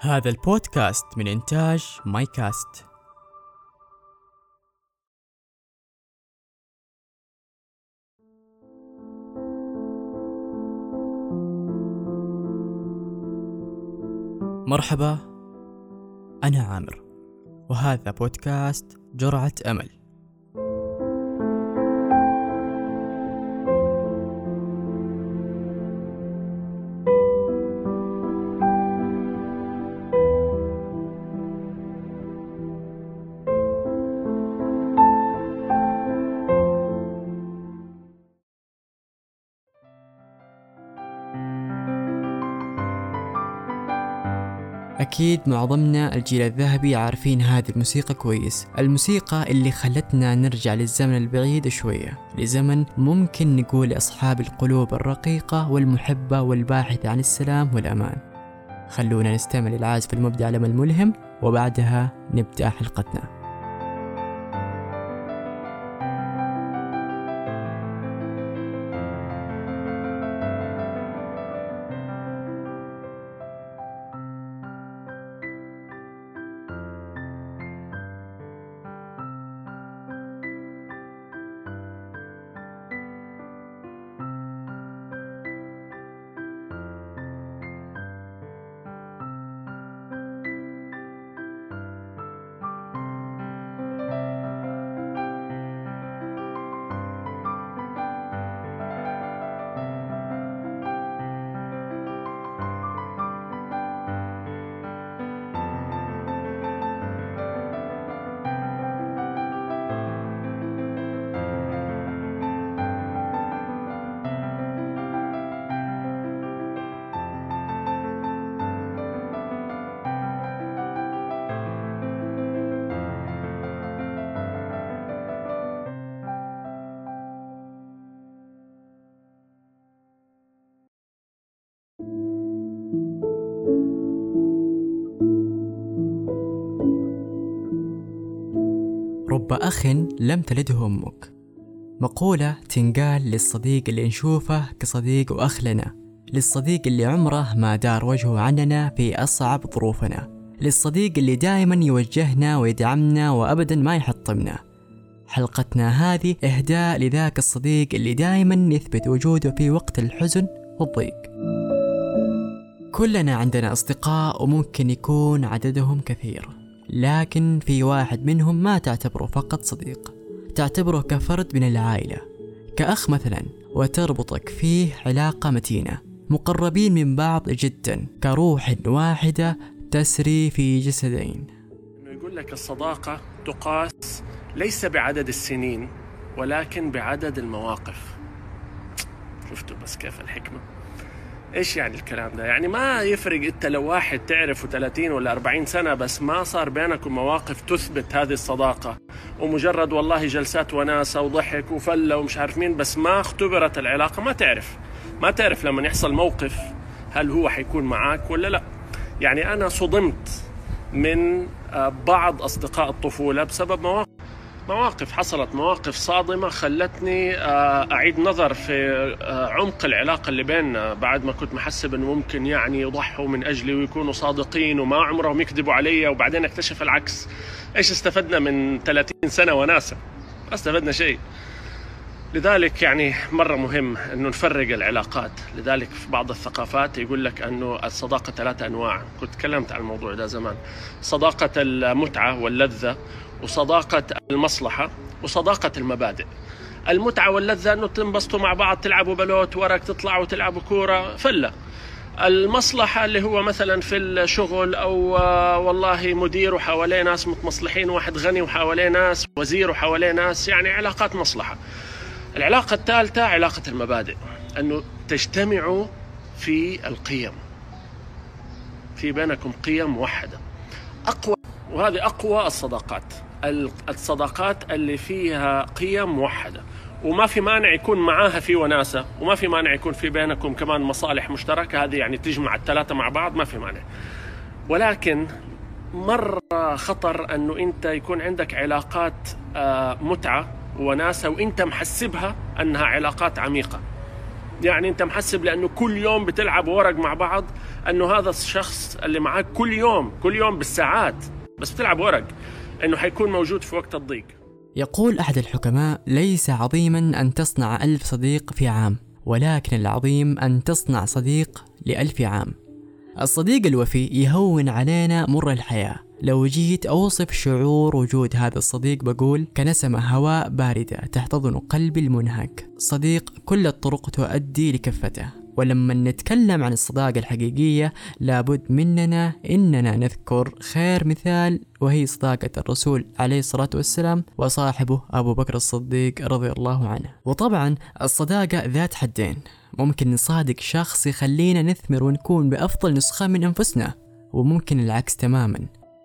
هذا البودكاست من إنتاج مايكاست. مرحبا أنا عامر وهذا بودكاست جرعة أمل. أكيد معظمنا الجيل الذهبي عارفين هذه الموسيقى كويس. الموسيقى اللي خلتنا نرجع للزمن البعيد شوية. لزمن ممكن نقول أصحاب القلوب الرقيقة والمحبة والباحثة عن السلام والأمان. خلونا نستمع للعازف المبدع لما الملهم وبعدها نبدأ حلقتنا. أخ لم تلده أمك. مقولة تنقال للصديق اللي نشوفه كصديق وأخ لنا للصديق اللي عمره ما دار وجهه عننا في أصعب ظروفنا للصديق اللي دائما يوجهنا ويدعمنا وأبدا ما يحطمنا. حلقتنا هذه إهداء لذاك الصديق اللي دائما يثبت وجوده في وقت الحزن والضيق. كلنا عندنا أصدقاء وممكن يكون عددهم كثير. لكن في واحد منهم ما تعتبره فقط صديق تعتبره كفرد من العائلة كأخ مثلا وتربطك فيه علاقة متينة مقربين من بعض جدا كروح واحدة تسري في جسدين. يقول لك الصداقة تقاس ليس بعدد السنين ولكن بعدد المواقف. شفتوا بس كيف الحكمة؟ إيش يعني الكلام ده؟ يعني ما يفرق أنت لو واحد تعرفه 30 ولا 40 سنة بس ما صار بينكم مواقف تثبت هذه الصداقة. ومجرد والله جلسات وناسة وضحك وفلة ومش عارف مين بس ما اختبرت العلاقة. ما تعرف. ما تعرف لما يحصل موقف هل هو حيكون معاك ولا لا. يعني أنا صدمت من آه، بعض أصدقاء الطفولة بسبب مواقف مواقف حصلت مواقف صادمة خلتني آه، أعيد نظر في آه، عمق العلاقة اللي بيننا. بعد ما كنت محسب أنه ممكن يعني يضحوا من أجلي ويكونوا صادقين وما عمرهم يكذبوا علي وبعدين اكتشف العكس. إيش استفدنا من 30 سنة وناسة؟ ما استفدنا شيء. لذلك يعني مرة مهم أنه نفرق العلاقات. لذلك في بعض الثقافات يقول لك أنه الصداقة ثلاثة أنواع. كنت تكلمت عن الموضوع ده زمان. صداقة المتعة واللذة وصداقة المصلحة وصداقة المبادئ. المتعة واللذة أنه تنبسطوا مع بعض تلعبوا بلوت ورق تطلعوا تلعبوا كورة فلة. المصلحة اللي هو مثلا في الشغل أو آه، والله مدير وحواليه ناس متمصلحين واحد غني وحواليه ناس وزير وحواليه ناس يعني علاقات مصلحة. العلاقة الثالثة علاقة المبادئ أنه تجتمعوا في القيم. في بينكم قيم موحدة أقوى. وهذه أقوى الصداقات. الصداقات اللي فيها قيم موحدة. وما في مانع يكون معاها في وناسة وما في مانع يكون في بينكم كمان مصالح مشتركة. هذه يعني تجمع الثلاثة مع بعض ما في مانع. ولكن مرة خطر أنه أنت يكون عندك علاقات آه، متعة وناسة وأنت محسبها أنها علاقات عميقة. يعني أنت محسب لأنه كل يوم بتلعب ورق مع بعض أنه هذا الشخص اللي معك كل يوم كل يوم بالساعات بس بتلعب ورق. إنه حيكون موجود في وقت الضيق. يقول أحد الحكماء ليس عظيما أن تصنع ألف صديق في عام ولكن العظيم أن تصنع صديق لألف عام. الصديق الوفي يهون علينا مر الحياة. لو جيت أوصف شعور وجود هذا الصديق بقول كنسمة هواء باردة تحتضن قلبي المنهك. صديق كل الطرق تؤدي لكفته. ولما نتكلم عن الصداقة الحقيقية لابد مننا إننا نذكر خير مثال وهي صداقة الرسول عليه الصلاة والسلام وصاحبه أبو بكر الصديق رضي الله عنه. وطبعا الصداقة ذات حدين. ممكن نصادق شخص يخلينا نثمر ونكون بأفضل نسخة من أنفسنا وممكن العكس تماما.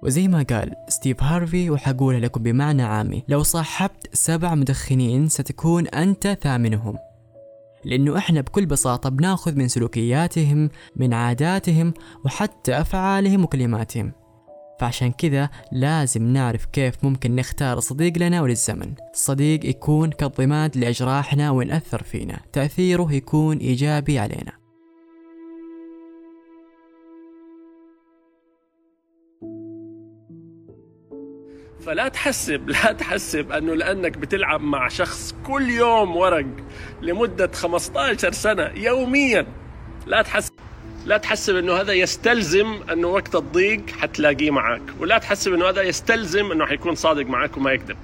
وزي ما قال ستيف هارفي وحقولها لكم بمعنى عامي لو صاحبت سبع مدخنين ستكون أنت ثامنهم. لأنه إحنا بكل بساطة بناخذ من سلوكياتهم من عاداتهم وحتى أفعالهم وكلماتهم. فعشان كذا لازم نعرف كيف ممكن نختار صديق لنا وللزمن. صديق يكون كالضماد لأجراحنا ونأثر فينا. تأثيره يكون إيجابي علينا. فلا تحسب لا تحسب أنه لأنك بتلعب مع شخص كل يوم ورق لمدة 15 سنة يوميا لا تحسب لا تحسب أنه هذا يستلزم أنه وقت الضيق حتلاقيه معك ولا تحسب أنه هذا يستلزم أنه حيكون صادق معك وما يكذب.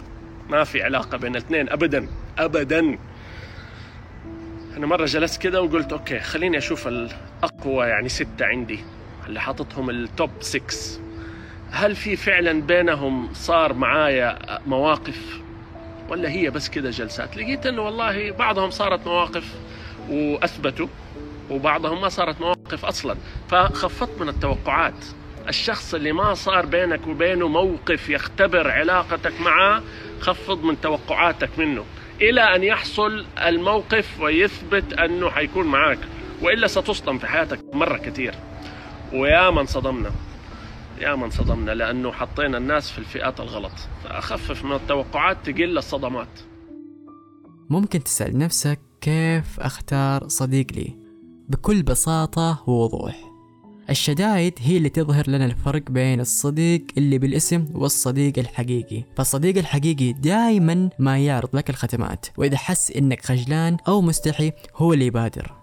ما في علاقة بين الاثنين ابدا ابدا. أنا مرة جلست كده وقلت okay خليني أشوف الأقوى يعني ستة عندي اللي حاططهم ال top 6 هل في فعلا بينهم صار معايا مواقف؟ ولا هي بس كده جلسات؟ لقيت إنه والله بعضهم صارت مواقف وأثبتوا وبعضهم ما صارت مواقف أصلا. فخفضت من التوقعات. الشخص اللي ما صار بينك وبينه موقف يختبر علاقتك معه خفض من توقعاتك منه. إلى أن يحصل الموقف ويثبت أنه حيكون معك وإلا ستصدم في حياتك مرة كثير. ويا من صدمنا. يا من صدمنا لأنه حطينا الناس في الفئات الغلط. فأخفف من التوقعات تقل الصدمات. ممكن تسأل نفسك كيف أختار صديق لي؟ بكل بساطة ووضوح الشدايد هي اللي تظهر لنا الفرق بين الصديق اللي بالاسم والصديق الحقيقي. فالصديق الحقيقي دائما ما يعرض لك الختمات وإذا حس إنك خجلان أو مستحي هو اللي يبادر.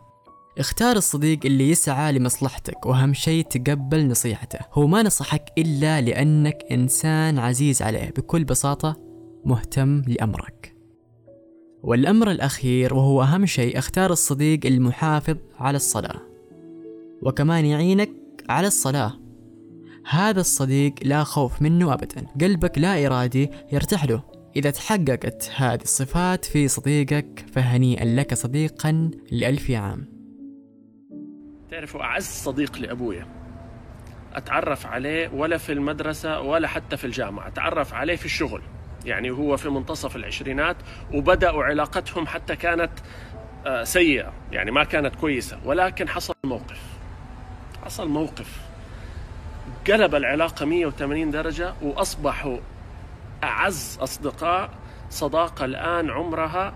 اختار الصديق اللي يسعى لمصلحتك وأهم شيء تقبل نصيحته. هو ما نصحك إلا لأنك إنسان عزيز عليه بكل بساطة مهتم لأمرك. والأمر الأخير وهو أهم شيء اختار الصديق المحافظ على الصلاة. وكمان يعينك على الصلاة. هذا الصديق لا خوف منه أبدا. قلبك لا إرادي يرتاح له. إذا تحققت هذه الصفات في صديقك فهنيئا لك صديقا لألف عام. تعرفوا أعز صديق لأبويا. أتعرف عليه ولا في المدرسة ولا حتى في الجامعة. أتعرف عليه في الشغل. يعني هو في منتصف العشرينات وبدأوا علاقتهم حتى كانت آه، سيئة. يعني ما كانت كويسة. ولكن حصل موقف. حصل موقف. قلب العلاقة 180 درجة وأصبحوا أعز أصدقاء صداقة الآن عمرها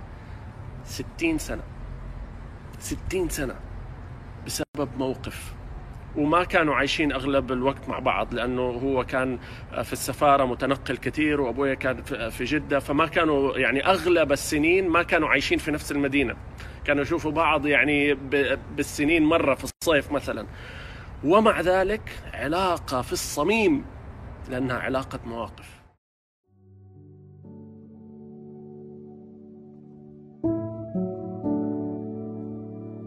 60 سنة. 60 سنة. بسبب موقف. وما كانوا عايشين أغلب الوقت مع بعض لأنه هو كان في السفارة متنقل كثير وأبويا كان في جدة فما كانوا يعني أغلب السنين ما كانوا عايشين في نفس المدينة. كانوا يشوفوا بعض يعني بالسنين مرة في الصيف مثلا. ومع ذلك علاقة في الصميم لأنها علاقة مواقف.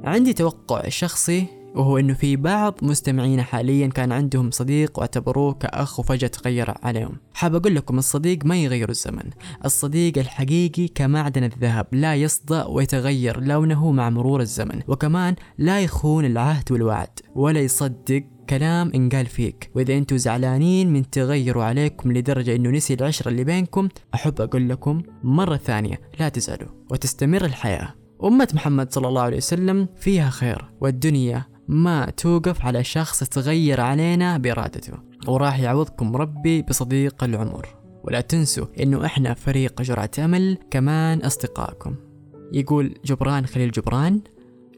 عندي توقع شخصي وهو إنه في بعض مستمعينا حاليا كان عندهم صديق واعتبروه كأخ وفجأة تغير عليهم. حاب أقول لكم الصديق ما يغير الزمن. الصديق الحقيقي كمعدن الذهب لا يصدأ ويتغير لونه مع مرور الزمن وكمان لا يخون العهد والوعد ولا يصدق كلام انقال فيك. وإذا أنتم زعلانين من تغيروا عليكم لدرجة إنه نسي العشرة اللي بينكم أحب أقول لكم مرة ثانية لا تزعلوا وتستمر الحياة. أمة محمد صلى الله عليه وسلم فيها خير والدنيا ما توقف على شخص تغير علينا بإرادته. وراح يعوضكم ربي بصديق العمر. ولا تنسوا إنه إحنا فريق جرعة أمل كمان أصدقائكم. يقول جبران خليل جبران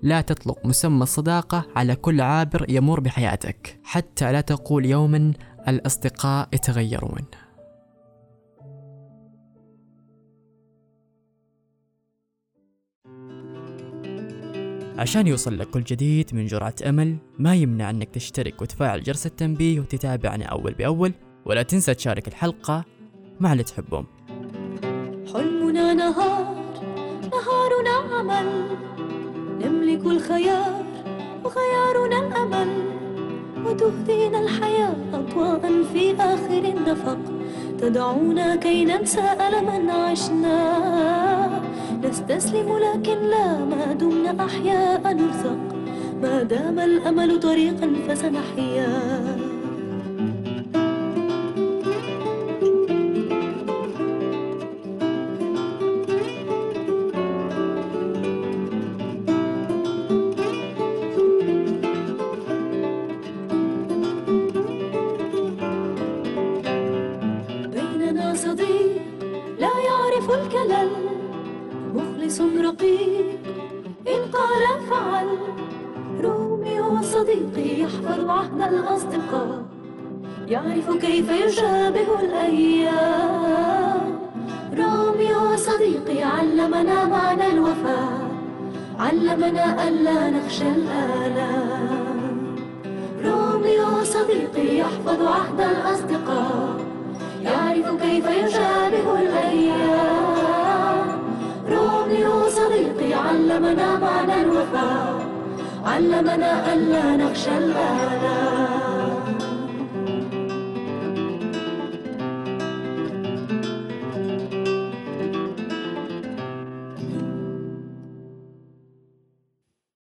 لا تطلق مسمى الصداقة على كل عابر يمر بحياتك حتى لا تقول يوما الأصدقاء يتغيرون. عشان يوصل لك كل جديد من جرعة أمل ما يمنع أنك تشترك وتفعل جرس التنبيه وتتابعنا أول بأول ولا تنسى تشارك الحلقة مع اللي تحبهم. حلمنا نهار نهارنا عمل نملك الخيار وخيارنا الأمل وتهدينا الحياة أضواء في آخر النفق. تدعونا كي ننسى ألما عشناه نستسلم لكن لا ما دمنا أحياء نرزق. ما دام الأمل طريقا فسنحيا. صديقي يحفظ عهد الأصدقاء يعرف كيف يشابه الأيام. روميو صديقي علمنا معنى الوفاء علمنا ألا نخشى الآلام. روميو صديقي يحفظ عهد الأصدقاء يعرف كيف يشابه الأيام. روميو صديقي علمنا معنى الوفاء علمنا ألا نخشى الآلام